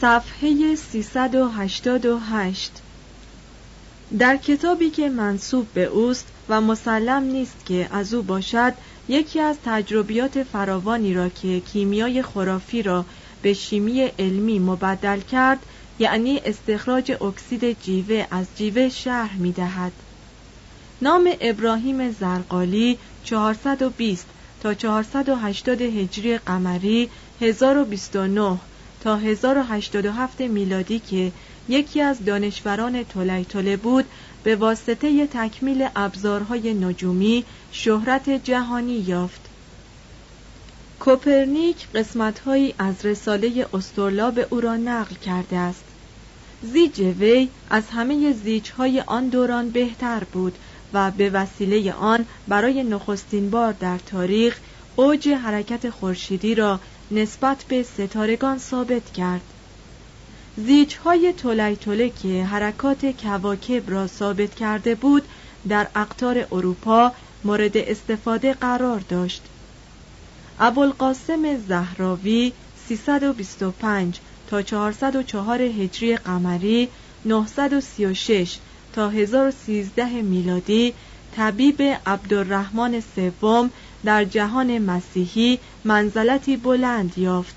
صفحه 388 در کتابی که منصوب به اوست و مسلم نیست که از او باشد یکی از تجربیات فراوانی را که کیمیای خرافی را به شیمی علمی مبدل کرد یعنی استخراج اکسید جیوه از جیوه شرح می دهد. نام ابراهیم زرقالی 420 تا 480 هجری قمری 1029 تا 1087 میلادی که یکی از دانشوران تولیتوله بود به واسطه تکمیل ابزارهای نجومی شهرت جهانی یافت. کوپرنیک قسمتهایی از رساله استرلاب او را نقل کرده است. زیج وی از همه زیجهای آن دوران بهتر بود و به وسیله آن برای نخستین بار در تاریخ اوج حرکت خورشیدی را نسبت به ستارگان ثابت کرد. زیجهای تولیتوله که حرکات کواکب را ثابت کرده بود در اقطار اروپا مورد استفاده قرار داشت. ابوالقاسم زهراوی 325 تا 404 هجری قمری 936 تا 1013 میلادی طبیب عبدالرحمن سوم در جهان مسیحی منزلتی بلند یافت.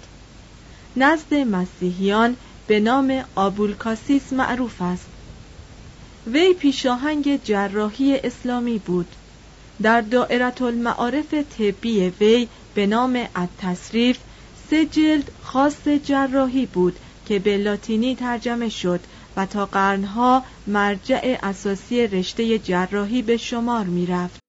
نزد مسیحیان به نام آبولکاسیس معروف است. وی پیشاهنگ جراحی اسلامی بود. در دائرت المعارف طبی وی به نام التصریف سه جلد خاص جراحی بود که به لاتینی ترجمه شد و تا قرنها مرجع اساسی رشته جراحی به شمار می رفت.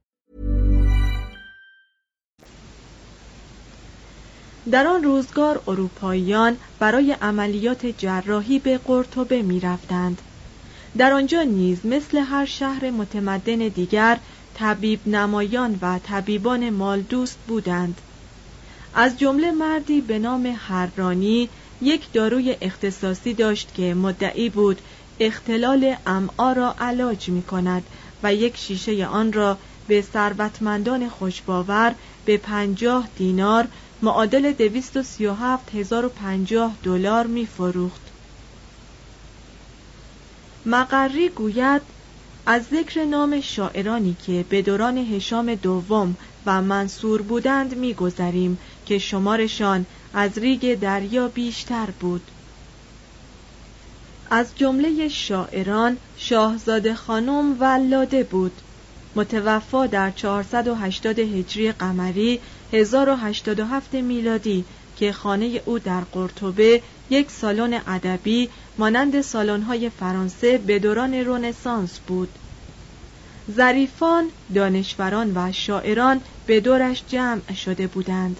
در آن روزگار اروپاییان برای عملیات جراحی به قرطبه می رفتند. در آنجا نیز مثل هر شهر متمدن دیگر طبیب نمایان و طبیبان مالدوست بودند از جمله مردی به نام هررانی یک داروی اختصاصی داشت که مدعی بود اختلال امعا را علاج می کند و یک شیشه آن را به ثروتمندان خوشباور به پنجاه دینار معادل دویست و سی و هفت هزار و پنجاه دلار می فروخت. مقری گوید از ذکر نام شاعرانی که به دوران هشام دوم و منصور بودند میگذریم که شمارشان از ریگ دریا بیشتر بود از جمله شاعران شاهزاده خانم ولاده بود متوفا در 480 هجری قمری 1087 میلادی که خانه او در قرطبه یک سالن ادبی مانند سالن‌های فرانسه به دوران رنسانس بود. ظریفان دانشوران و شاعران به دورش جمع شده بودند.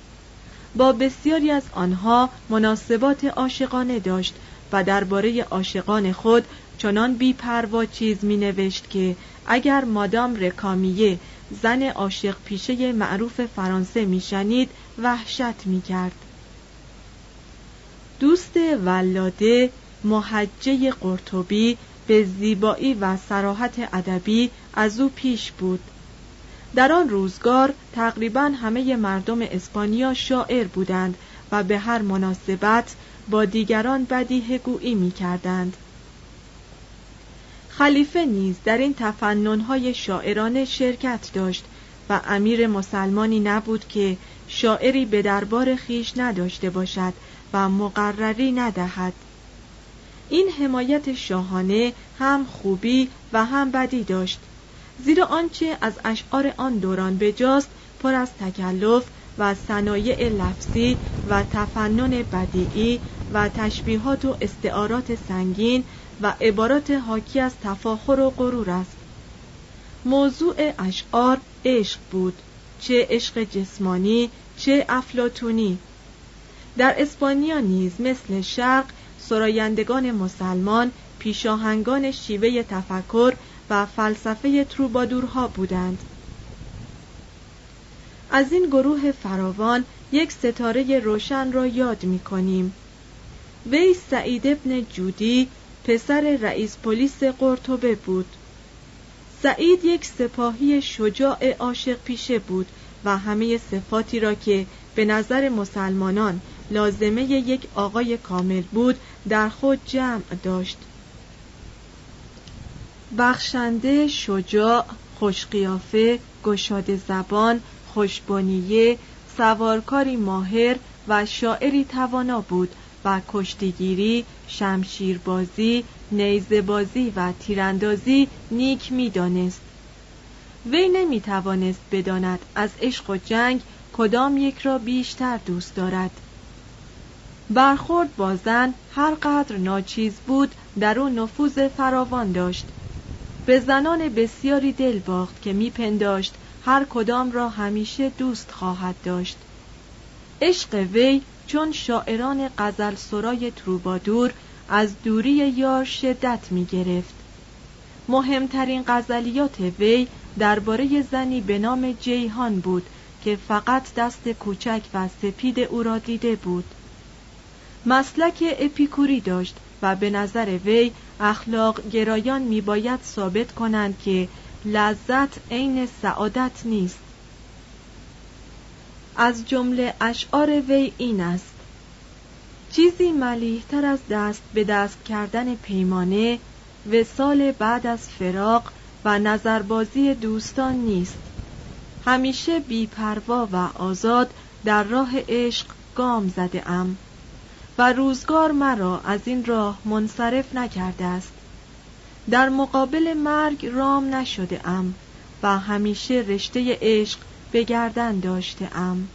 با بسیاری از آنها مناسبات عاشقانه داشت و درباره عاشقان خود چنان بیپروا چیز می نوشت که اگر مادام رکامیه زن عاشق پیشه معروف فرانسه میشنید وحشت می کرد. دوست ولاده محجه قرطبی به زیبایی و سراحت ادبی از او پیش بود در آن روزگار تقریبا همه مردم اسپانیا شاعر بودند و به هر مناسبت با دیگران بدیه گویی می کردند. خلیفه نیز در این تفننهای شاعرانه شرکت داشت و امیر مسلمانی نبود که شاعری به دربار خیش نداشته باشد و مقرری ندهد. این حمایت شاهانه هم خوبی و هم بدی داشت. زیرا آنچه از اشعار آن دوران بجاست پر از تکلف و صنایع لفظی و تفنن بدیعی و تشبیهات و استعارات سنگین و عبارات حاکی از تفاخر و غرور است. موضوع اشعار عشق بود چه عشق جسمانی چه افلاتونی در اسپانیا نیز مثل شرق سرایندگان مسلمان پیشاهنگان شیوه تفکر و فلسفه تروبادورها بودند. از این گروه فراوان یک ستاره روشن را یاد می کنیم وی سعید ابن جودی پسر رئیس پلیس قرطبه بود. سعید یک سپاهی شجاع عاشق پیشه بود و همه صفاتی را که به نظر مسلمانان لازمه یک آقای کامل بود در خود جمع داشت. بخشنده شجاع خوشقیافه گشاد زبان خوشبنیه سوارکاری ماهر و شاعری توانا بود و کشتیگیری شمشیربازی نیزهبازی و تیراندازی نیک می‌دانست. وی نمی توانست بداند از عشق و جنگ کدام یک را بیشتر دوست دارد. برخورد با زن هر قدر ناچیز بود در او نفوذ فراوان داشت. به زنان بسیاری دل باخت که میپنداشت هر کدام را همیشه دوست خواهد داشت. عشق وی چون شاعران غزل سرای تروبادور از دوری یار شدت می گرفت مهمترین غزلیات وی درباره زنی به نام جیهان بود که فقط دست کوچک و سپید او را دیده بود. مسلک اپیکوری داشت و به نظر وی اخلاق گرایان میباید ثابت کنند که لذت عین سعادت نیست. از جمله اشعار وی این است. چیزی ملیحتر از دست به دست کردن پیمانه سال بعد از فراق و نظربازی دوستان نیست. همیشه بیپروا و آزاد در راه عشق گام زده ام و روزگار مرا از این راه منصرف نکرده است. در مقابل مرگ رام نشده ام و همیشه رشته عشق به گردن داشته ام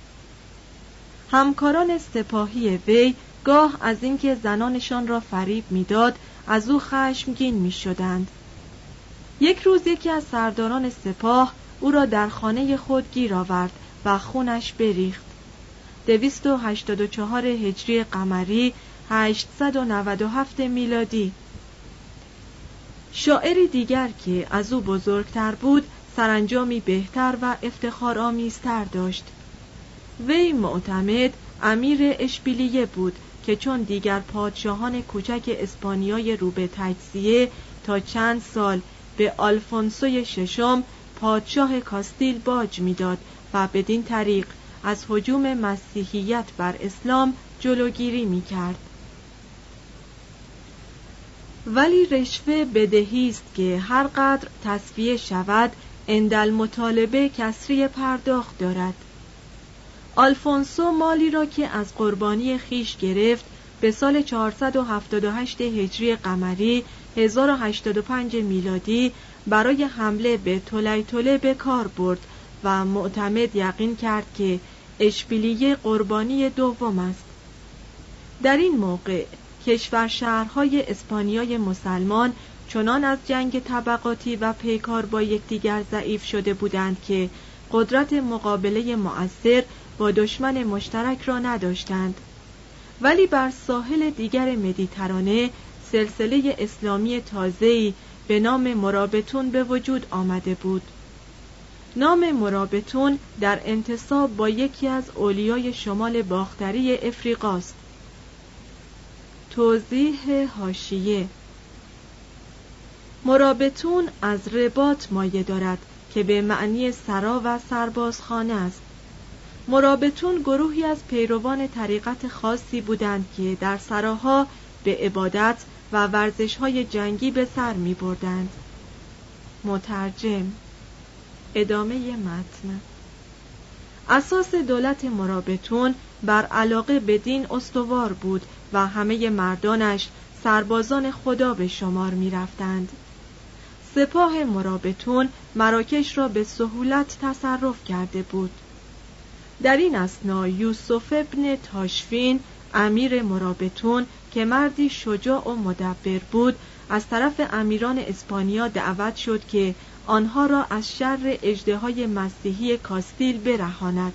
همکاران سپاهی وی گاه از اینکه زنانشان را فریب می‌داد از او خشمگین می شدند. یک روز یکی از سرداران سپاه او را در خانه خود گیر آورد و خونش بریخت. دویست و هشتاد و چهار هجری قمری 897 میلادی شاعری دیگر که از او بزرگتر بود سرانجامی بهتر و افتخار آمیزتر داشت وی معتمد امیر اشبیلیه بود که چون دیگر پادشاهان کوچک اسپانیای رو به تجزیه تا چند سال به آلفونسوی ششم پادشاه کاستیل باج می‌داد و بدین طریق از حجوم مسیحیت بر اسلام جلوگیری می کرد. ولی رشوه بدهی است که هر قدر تصفیه شود اندل مطالبه کسری پرداخت دارد. آلفونسو مالی را که از قربانی خیش گرفت به سال 478 هجری قمری 1085 میلادی برای حمله به تولیتوله به کار برد و معتمد یقین کرد که اشبیلیه قربانی دوم است. در این موقع کشور شهرهای اسپانیای مسلمان چنان از جنگ طبقاتی و پیکار با یکدیگر ضعیف شده بودند که قدرت مقابله مؤثر با دشمن مشترک را نداشتند. ولی بر ساحل دیگر مدیترانه سلسله اسلامی تازه‌ای به نام مرابطون به وجود آمده بود. نام مرابطون در انتصاب با یکی از اولیای شمال باختری افریقاست. توضیح هاشیه مرابطون از رباط مایه دارد که به معنی سرا و سربازخانه است مرابطون گروهی از پیروان طریقت خاصی بودند که در سراها به عبادت و ورزش های جنگی به سر می بردند. مترجم ادامه متن اساس دولت مرابطون بر علاقه به دین استوار بود و همه مردانش سربازان خدا به شمار می رفتند. سپاه مرابطون مراکش را به سهولت تصرف کرده بود. در این اسنا یوسف ابن تاشفین امیر مرابطون که مردی شجاع و مدبر بود از طرف امیران اسپانیا دعوت شد که آنها را از شر اجده مسیحی کاستیل برهاند.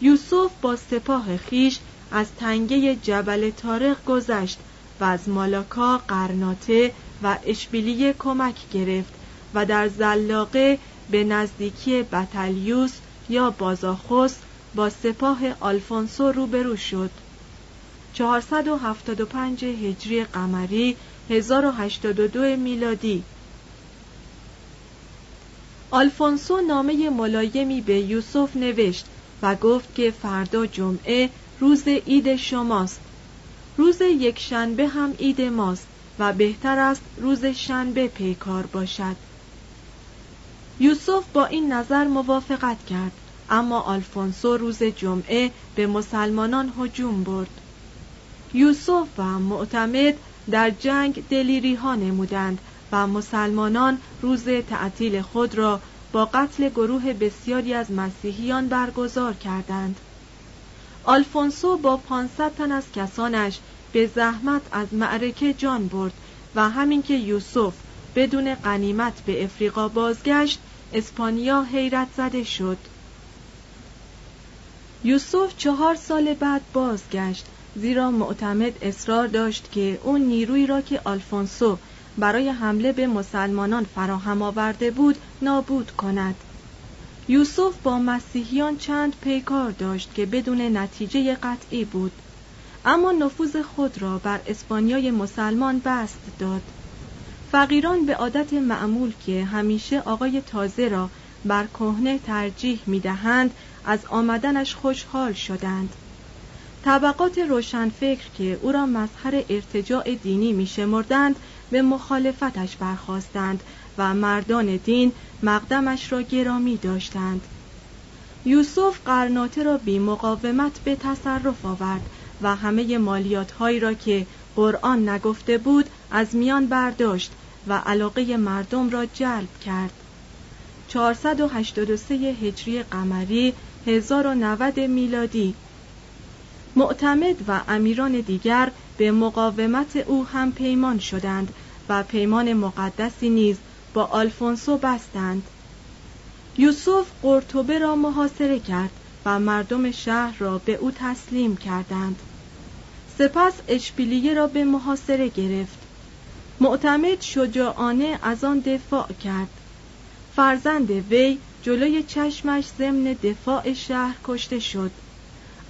یوسف با سپاه خیش از تنگه جبل تارق گذشت و از مالاکا قرناته و اشبیلیه کمک گرفت و در زلاقه به نزدیکی بطلیوس یا بازاخوس با سپاه آلفونسو روبرو شد. 475 هجری قمری 1082 میلادی. آلفونسو نامه ملایمی به یوسف نوشت و گفت که فردا جمعه روز عید شماست. روز یک شنبه هم عید ماست. و بهتر است روز شنبه پیکار باشد. یوسف با این نظر موافقت کرد اما آلفونسو روز جمعه به مسلمانان هجوم برد. یوسف و معتمد در جنگ دلیری ها نمودند و مسلمانان روز تعطیل خود را با قتل گروه بسیاری از مسیحیان برگزار کردند. آلفونسو با 500 تن از کسانش به زحمت از معرکه جان برد و همین که یوسف بدون قنیمت به افریقا بازگشت اسپانیا حیرت زده شد. یوسف چهار سال بعد بازگشت زیرا معتمد اصرار داشت که اون نیروی را که آلفونسو برای حمله به مسلمانان فراهم آورده بود نابود کند. یوسف با مسیحیان چند پیکار داشت که بدون نتیجه قطعی بود. اما نفوذ خود را بر اسپانیای مسلمان بست داد. فقیران به عادت معمول که همیشه آقای تازه را بر کهنه ترجیح می‌دهند از آمدنش خوشحال شدند. طبقات روشنفکر که او را مظهر ارتجاع دینی میشمردند به مخالفتش برخواستند و مردان دین مقدمش را گرامی داشتند. یوسف قرناطه را بی مقاومت به تصرف آورد و همه مالیات هایی را که قرآن نگفته بود از میان برداشت و علاقه مردم را جلب کرد. 483 هجری قمری 1090 میلادی. معتمد و امیران دیگر به مقاومت او هم پیمان شدند و پیمان مقدسی نیز با آلفونسو بستند. یوسف قرطبه را محاصره کرد و مردم شهر را به او تسلیم کردند. سپس اشپیلیه را به محاصره گرفت. معتمد شجاعانه از آن دفاع کرد. فرزند وی جلوی چشمش ضمن دفاع شهر کشته شد.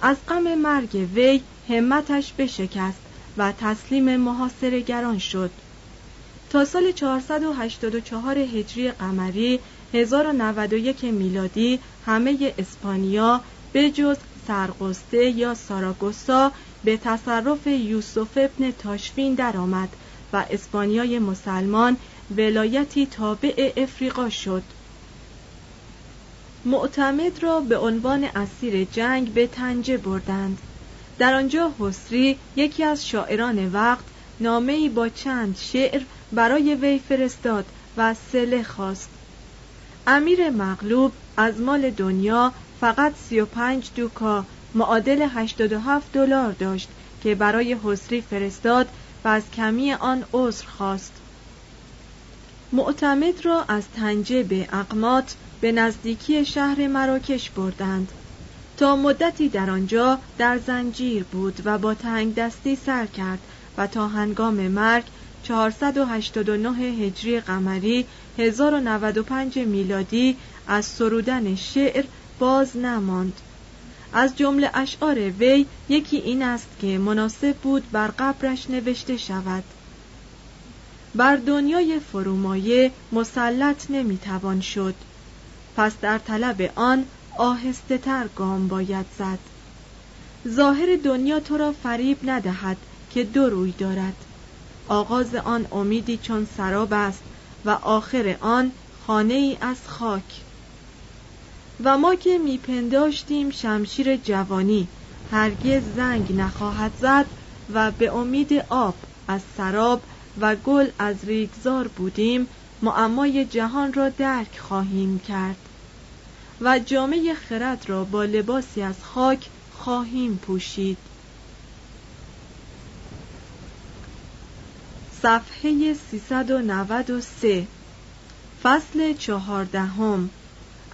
از غم مرگ وی همتش بشکست و تسلیم محاصرهگران شد. تا سال 484 هجری قمری 1091 میلادی همه اسپانیا به جز سرقسته یا ساراگوسا به تصرف یوسف ابن تاشفین درآمد و اسپانیای مسلمان ولایتی تابع افریقا شد. معتمد را به عنوان اسیر جنگ به تنجه بردند. در آنجا حسری یکی از شاعران وقت نامهای با چند شعر برای وی فرستاد و سله خواست. امیر مغلوب از مال دنیا فقط 35 دوکا معادل 87 دلار داشت که برای حسری فرستاد و از کمی آن عذر خواست. معتمد را از تنجه به اقمات به نزدیکی شهر مراکش بردند. تا مدتی در آنجا در زنجیر بود و با تنگ دستی سر کرد و تا هنگام مرگ 489 هجری قمری 1095 میلادی از سرودن شعر باز نماند. از جمله اشعار وی یکی این است که مناسب بود بر قبرش نوشته شود. بر دنیای فرومایه مسلط نمی‌توان شد. پس در طلب آن آهسته تر گام باید زد. ظاهر دنیا تو را فریب ندهد که دو روی دارد. آغاز آن امیدی چون سراب است و آخر آن خانه ای از خاک. و ما که میپنداشتیم شمشیر جوانی هرگز زنگ نخواهد زد و به امید آب از سراب و گل از ریگزار بودیم معمای جهان را درک خواهیم کرد و جامعه خرد را با لباسی از خاک خواهیم پوشید. صفحه 393 فصل چهاردهم.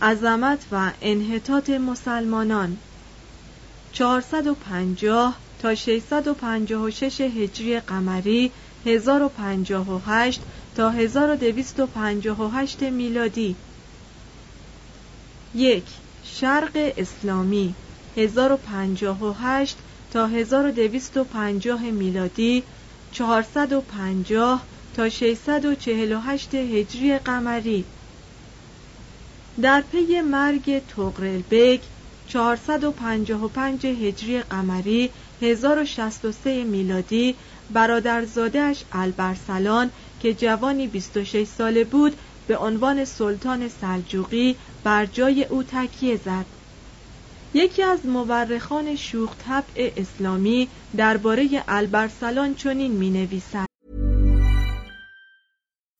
عظمت و انحطاط مسلمانان. 450 تا 656 هجری قمری 1058 تا 1258 میلادی. یک شرق اسلامی 1058 تا 1250 میلادی. 450 تا 648 هجری قمری. در پی مرگ طغرل بیگ 455 هجری قمری 1063 میلادی برادرزادهش البرسلان که جوانی 26 ساله بود به عنوان سلطان سلجوقی بر جای او تکیه زد یکی از مورخان شوخ طبع اسلامی درباره البرسلان چنین می نویسد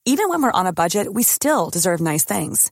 Even when we're on a budget, we still deserve nice things.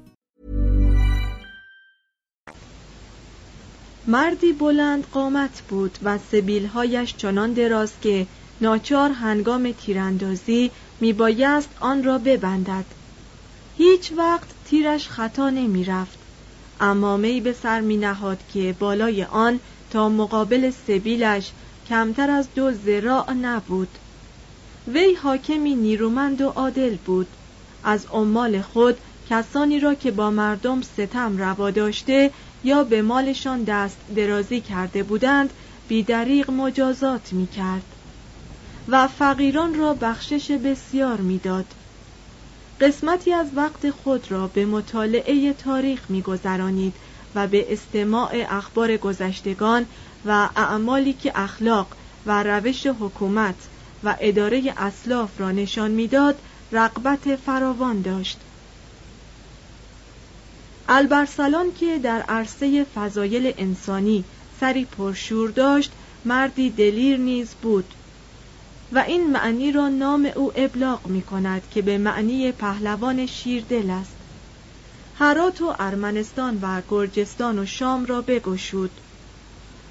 مردی بلند قامت بود و سبیلهایش چنان دراز که ناچار هنگام تیراندازی میبایست آن را ببندد. هیچ وقت تیرش خطا نمی رفت اما می به سر می نهاد که بالای آن تا مقابل سبیلش کمتر از دو زراع نبود. وی حاکمی نیرومند و عادل بود. از عمال خود کسانی را که با مردم ستم روا داشته یا به مالشان دست درازی کرده بودند بیدریق مجازات می کرد و فقیران را بخشش بسیار می‌داد. قسمتی از وقت خود را به مطالعه تاریخ میگذرانید و به استماع اخبار گذشتگان و اعمالی که اخلاق و روش حکومت و اداره اسلاف را نشان می‌داد رقبت فراوان داشت البرسلان که در عرصه فضایل انسانی سری پرشور داشت مردی دلیر نیز بود. و این معنی را نام او ابلاغ می کند که به معنی پهلوان شیردل است. هرات و ارمنستان و گرجستان و شام را بگشود.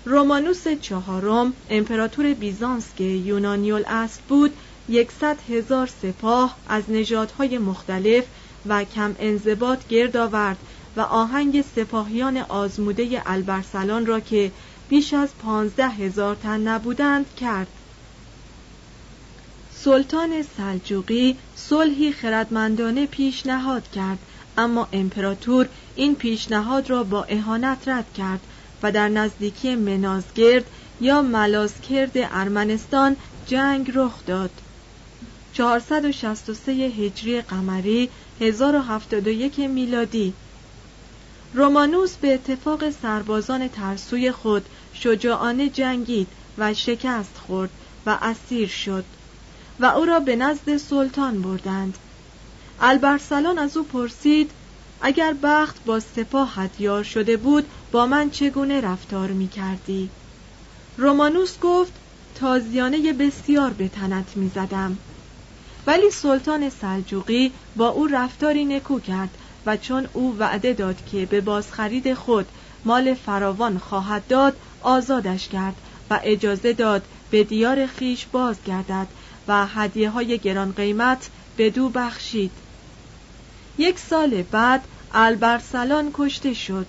رومانوس چهارم امپراتور بیزانس که یونانیول است بود یکصد هزار سپاه از نژادهای مختلف و کم انضباط گرد آورد و آهنگ سپاهیان آزموده البرسلان را که بیش از پانزده هزار تن نبودند کرد. سلطان سلجوقی صلحی خردمندانه پیشنهاد کرد اما امپراتور این پیشنهاد را با اهانت رد کرد و در نزدیکی منازگرد یا ملازکرد ارمنستان جنگ رخ داد. 463 هجری قمری 1071 میلادی رومانوس به اتفاق سربازان ترسوی خود شجاعانه جنگید و شکست خورد و اسیر شد و او را به نزد سلطان بردند البرسلان از او پرسید اگر بخت با سپاهت یار شده بود با من چگونه رفتار می کردی؟ رومانوس گفت تازیانه بسیار به تنت می زدم. ولی سلطان سلجوقی با او رفتاری نکو کرد و چون او وعده داد که به بازخرید خود مال فراوان خواهد داد آزادش کرد و اجازه داد به دیار خیش بازگردد و هدیه های گران قیمت به دو بخشید. یک سال بعد البرسلان کشته شد.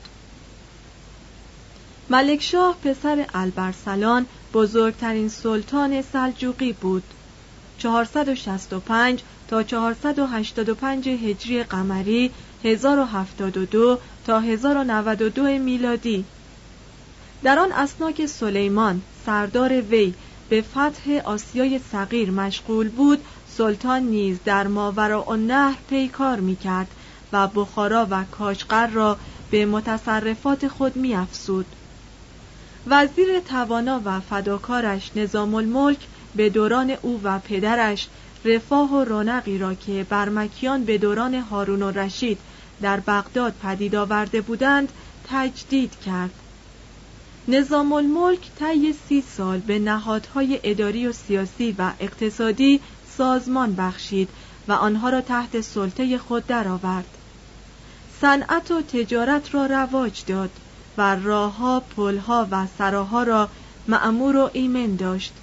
ملکشاه پسر البرسلان بزرگترین سلطان سلجوقی بود. 465 تا 485 هجری قمری 1072 تا 1092 میلادی در آن اسنا که سلیمان سردار وی به فتح آسیای صغیر مشغول بود سلطان نیز در ماورا و نهر پیکار می کرد و بخارا و کاشقر را به متصرفات خود می افسود. وزیر توانا و فداکارش نظام الملک به دوران او و پدرش رفاه و رونقی را که برمکیان به دوران هارون و رشید در بغداد پدید آورده بودند تجدید کرد نظام الملک طی سی سال به نهادهای اداری و سیاسی و اقتصادی سازمان بخشید و آنها را تحت سلطه خود درآورد. صنعت و تجارت را رواج داد و راهها، پلها و سراها را معمور و ایمن داشت.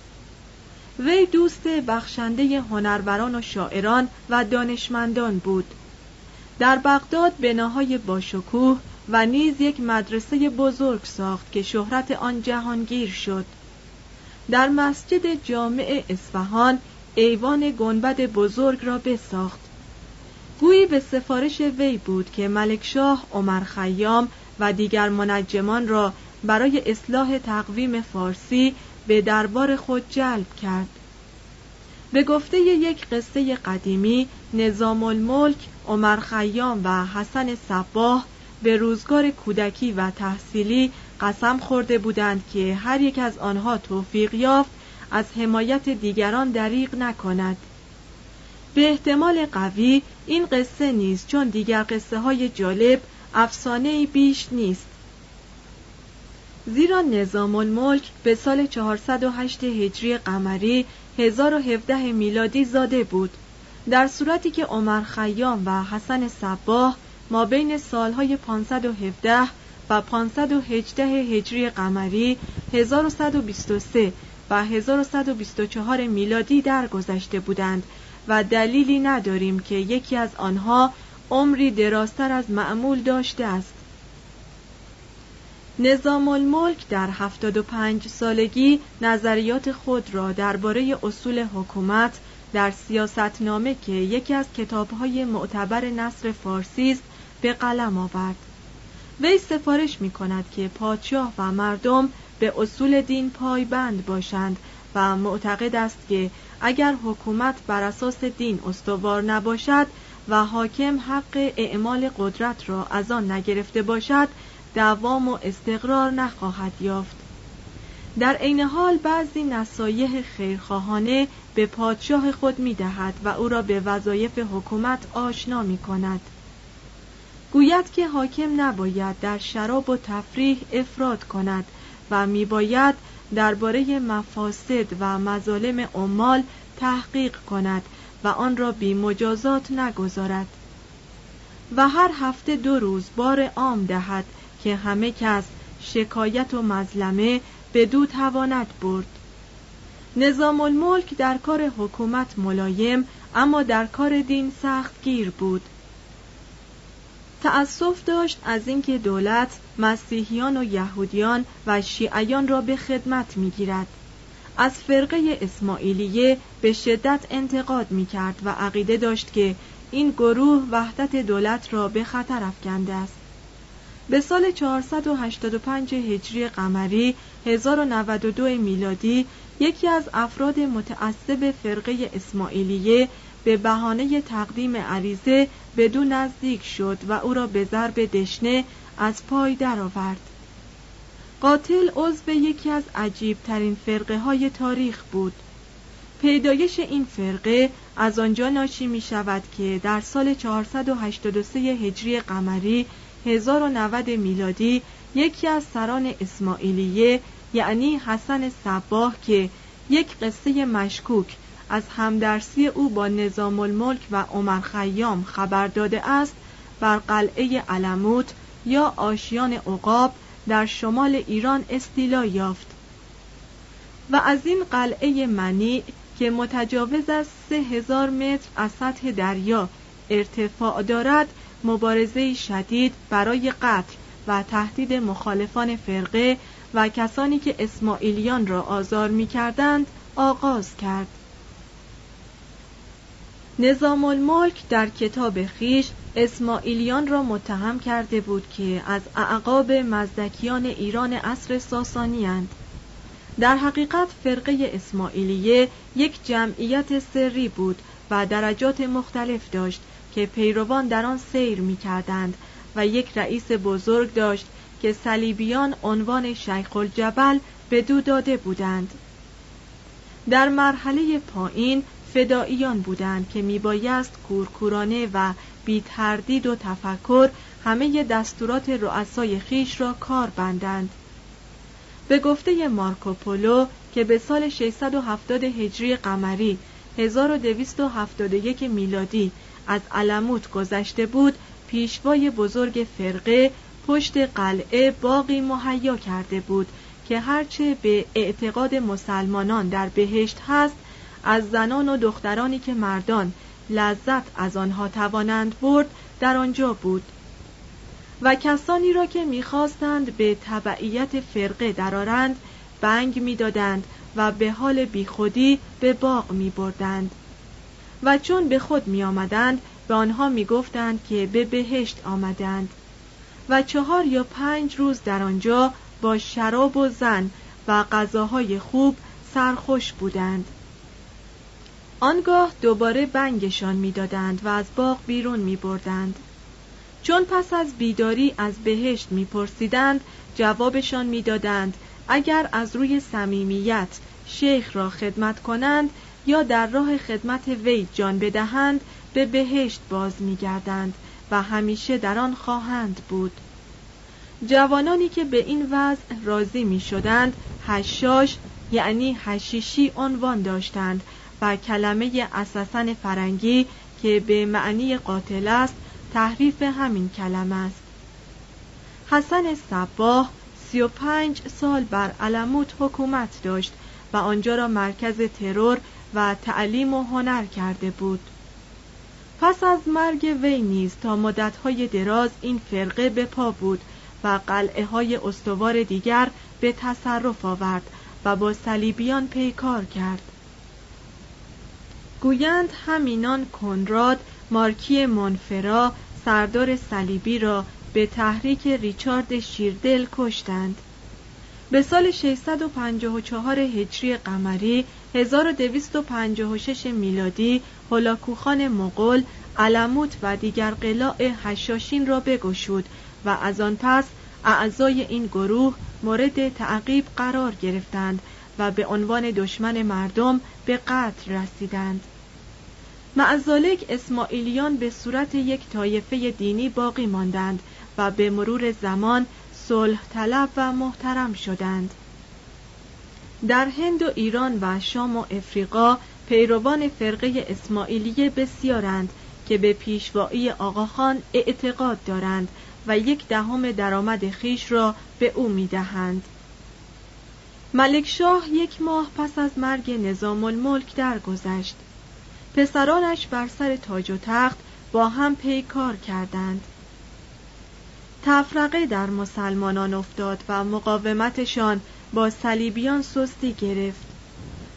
وی دوست بخشنده هنروران و شاعران و دانشمندان بود. در بغداد بناهای باشکوه و نیز یک مدرسه بزرگ ساخت که شهرت آن جهانگیر شد. در مسجد جامع اصفهان ایوان گنبد بزرگ را بساخت. گویی به سفارش وی بود که ملکشاه عمر خیام و دیگر منجمان را برای اصلاح تقویم فارسی به دربار خود جلب کرد. به گفته یک قصه قدیمی نظام الملک عمر خیام و حسن صباه به روزگار کودکی و تحصیلی قسم خورده بودند که هر یک از آنها توفیق یافت از حمایت دیگران دریغ نکند. به احتمال قوی این قصه نیست چون دیگر قصه های جالب افسانه بیش نیست. زیرا نظام الملک به سال 408 هجری قمری 1017 میلادی زاده بود. در صورتی که عمر خیام و حسن صباه ما بین سالهای 517 و 518 هجری قمری 1123 و 1124 میلادی درگذشته بودند و دلیلی نداریم که یکی از آنها عمری درازتر از معمول داشته است. نظام الملک در 75 سالگی نظریات خود را درباره اصول حکومت در سیاستنامه که یکی از کتابهای معتبر نصر فارسی است به قلم آورد. وی سفارش می کند که پادشاه و مردم به اصول دین پایبند باشند و معتقد است که اگر حکومت بر اساس دین استوار نباشد و حاکم حق اعمال قدرت را از آن نگرفته باشد دوام و استقرار نخواهد یافت. در عین حال بعضی نصایح خیرخواهانه به پادشاه خود می دهد و او را به وظایف حکومت آشنا می کند گوید که حاکم نباید در شراب و تفریح افراد کند و می باید درباره مفاسد و مظالم عمال تحقیق کند و آن را بی مجازات نگذارد و هر هفته دو روز بار عام دهد که همه کس شکایت و مظلمه به دو تواند برد. نظام الملک در کار حکومت ملایم اما در کار دین سخت گیر بود. تأسف داشت از اینکه دولت مسیحیان و یهودیان و شیعیان را به خدمت می‌گیرد. از فرقه اسماعیلیه به شدت انتقاد می کرد و عقیده داشت که این گروه وحدت دولت را به خطر افکنده است. به سال 485 هجری قمری 1092 میلادی یکی از افراد متعصب فرقه اسماعیلیه به بهانه تقدیم عریضه به دو نزدیک شد و او را به ضرب دشنه از پای درآورد. قاتل عضو یکی از عجیب ترین فرقه های تاریخ بود پیدایش این فرقه از آنجا ناشی می شود که در سال 483 هجری قمری 1090 میلادی یکی از سران اسماعیلیه یعنی حسن صباه که یک قصه مشکوک از همدرسی او با نظام الملک و عمر خیام خبر داده است بر قلعه علموت یا آشیان عقاب در شمال ایران استیلا یافت. و از این قلعه منی که متجاوز از سه هزار متر از سطح دریا ارتفاع دارد مبارزه شدید برای قتل و تهدید مخالفان فرقه و کسانی که اسماعیلیان را آزار می کردند آغاز کرد نظام الملک در کتاب خیش اسماعیلیان را متهم کرده بود که از اعقاب مزدکیان ایران عصر ساسانی هند. در حقیقت فرقه اسماعیلیه یک جمعیت سری بود و درجات مختلف داشت که پیروان در آن سیر می کردند و یک رئیس بزرگ داشت که صلیبیان عنوان شیخ الجبل به دو داده بودند. در مرحله پایین فداییان بودند که میبایست کورکورانه و بی تردید و تفکر همه دستورات رؤسای خیش را کار بندند. به گفته مارکوپولو که به سال 670 هجری قمری 1271 میلادی از علموت گذشته بود پیشوای بزرگ فرقه پشت قلعه باقی مهیا کرده بود که هرچه به اعتقاد مسلمانان در بهشت هست از زنان و دخترانی که مردان لذت از آنها توانند برد در آنجا بود. و کسانی را که می‌خواستند به تبعیت فرقه درارند بنگ می‌دادند و به حال بیخودی به باغ می بردند و چون به خود می آمدند به آنها می گفتند که به بهشت آمدند و چهار یا پنج روز در آنجا با شراب و زن و غذاهای خوب سرخوش بودند آنگاه دوباره بنگشان می‌دادند و از باغ بیرون می بردند. چون پس از بیداری از بهشت میپرسیدند جوابشان می‌دادند اگر از روی صمیمیت شیخ را خدمت کنند یا در راه خدمت وی جان بدهند به بهشت باز میگردند و همیشه در آن خواهند بود. جوانانی که به این وضع راضی می شدند هشاش یعنی هشیشی عنوان داشتند و کلمه اساسن فرنگی که به معنی قاتل است تحریف همین کلمه است. حسن صباه 35 سال بر علموت حکومت داشت و آنجا را مرکز ترور و تعلیم و هنر کرده بود. پس از مرگ وی نیز تا مدتهای دراز این فرقه به پا بود و قلعه های استوار دیگر به تصرف آورد و با صلیبیان پیکار کرد. گویند همینان کنراد مارکی مونفرا سردار صلیبی را به تحریک ریچارد شیردل کشتند. به سال 654 هجری قمری 1256 میلادی هلاکوخان مغول علموت و دیگر قلاع هشاشین را بگشود و از آن پس اعضای این گروه مورد تعقیب قرار گرفتند و به عنوان دشمن مردم به قتل رسیدند. معزالک اسماعیلیان به صورت یک طایفه دینی باقی ماندند و به مرور زمان صلح طلب و محترم شدند. در هند و ایران و شام و افریقا پیروان فرقه اسماعیلیه بسیارند که به پیشوایی آقاخان اعتقاد دارند و یک دهم درآمد خیش را به او می‌دهند. ملک شاه یک ماه پس از مرگ نظام الملک درگذشت. پسرانش بر سر تاج و تخت با هم پیکار کردند. تفرقه در مسلمانان افتاد و مقاومتشان با صلیبیان سستی گرفت.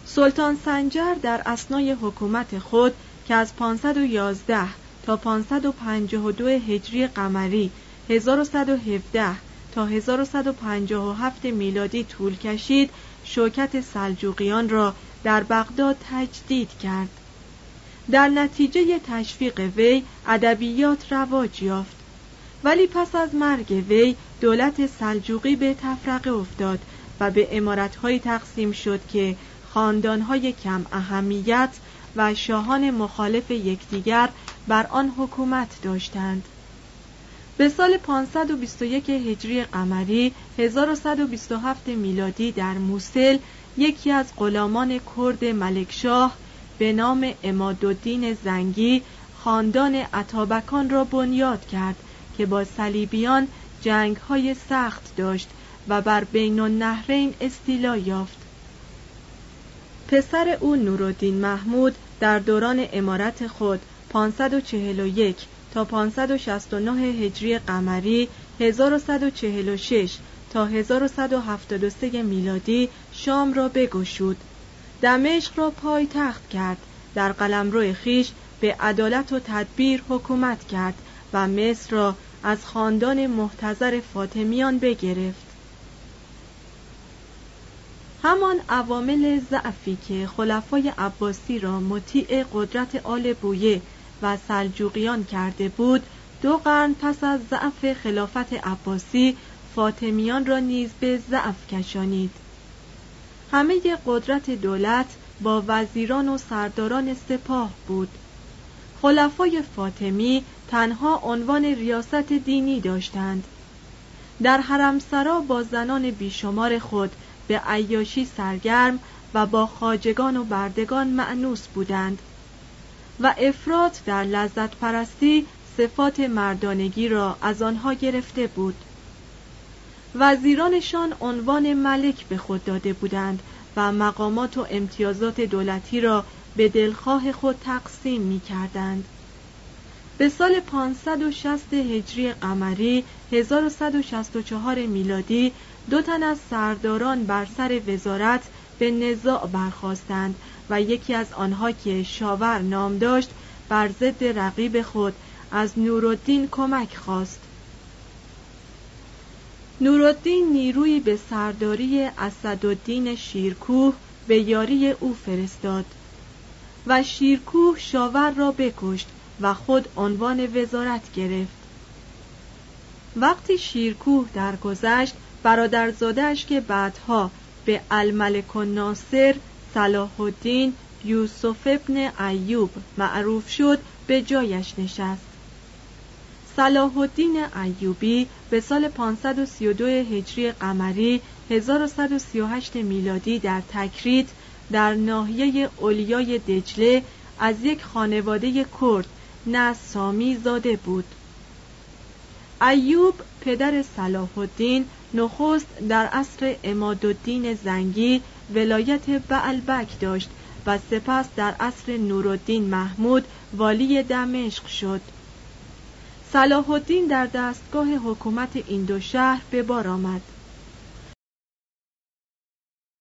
سلطان سنجر در اسنای حکومت خود که از 511 تا 552 هجری قمری 1117 تا 1157 میلادی طول کشید شوکت سلجوقیان را در بغداد تجدید کرد در نتیجه تشویق وی ادبیات رواج یافت ولی پس از مرگ وی دولت سلجوقی به تفرقه افتاد و به امارتهایی تقسیم شد که خاندانهای کم اهمیت و شاهان مخالف یکدیگر بر آن حکومت داشتند. به سال 521 هجری قمری 1127 میلادی در موسل یکی از غلامان کرد ملکشاه به نام امادالدین زنگی خاندان عطابکان را بنیاد کرد که با صلیبیان جنگ های سخت داشت و بر بین النهرین استیلا یافت. پسر او نورالدین محمود در دوران امارت خود 541 تا 569 هجری قمری 1146 تا 1173 میلادی شام را بگشود. دمشق را پای تخت کرد. در قلمرو خیش به عدالت و تدبیر حکومت کرد و مصر را از خاندان محتظر فاطمیان بگرفت. همان عوامل ضعفی که خلفای عباسی را مطیع قدرت آل بویه و سلجوقیان کرده بود دو قرن پس از ضعف خلافت عباسی فاطمیان را نیز به ضعف کشانید. همه قدرت دولت با وزیران و سرداران سپاه بود. خلفای فاطمی تنها عنوان ریاست دینی داشتند. در حرمسرا با زنان بیشمار خود به عیاشی سرگرم و با خاجگان و بردگان معنوس بودند و افراد در لذت پرستی صفات مردانگی را از آنها گرفته بود وزیرانشان عنوان ملک به خود داده بودند و مقامات و امتیازات دولتی را به دلخواه خود تقسیم می کردند. به سال 560 هجری قمری 1164 میلادی دو تن از سرداران بر سر وزارت به نزاع برخواستند و یکی از آنها که شاور نام داشت بر ضد رقیب خود از نورالدین کمک خواست. نورالدین نیروی به سرداری اسدالدین شیرکوه به یاری او فرستاد و شیرکوه شاور را بکشت و خود عنوان وزارت گرفت. وقتی شیرکوه درگذشت برادرزادهاش که بعدها به الملک ناصر صلاح الدین یوسف ابن ایوب معروف شد به جایش نشست. صلاح الدین ایوبی به سال 532 هجری قمری 1138 میلادی در تکریت در ناحیه اولیای دجله از یک خانواده کرد نه سامی زاده بود. ایوب پدر صلاح الدین نخست در عصر امادالدین زنگی ولایت بعلبک داشت و سپس در عصر نورالدین محمود والی دمشق شد. صلاح الدین در دستگاه حکومت این دو شهر به بار آمد.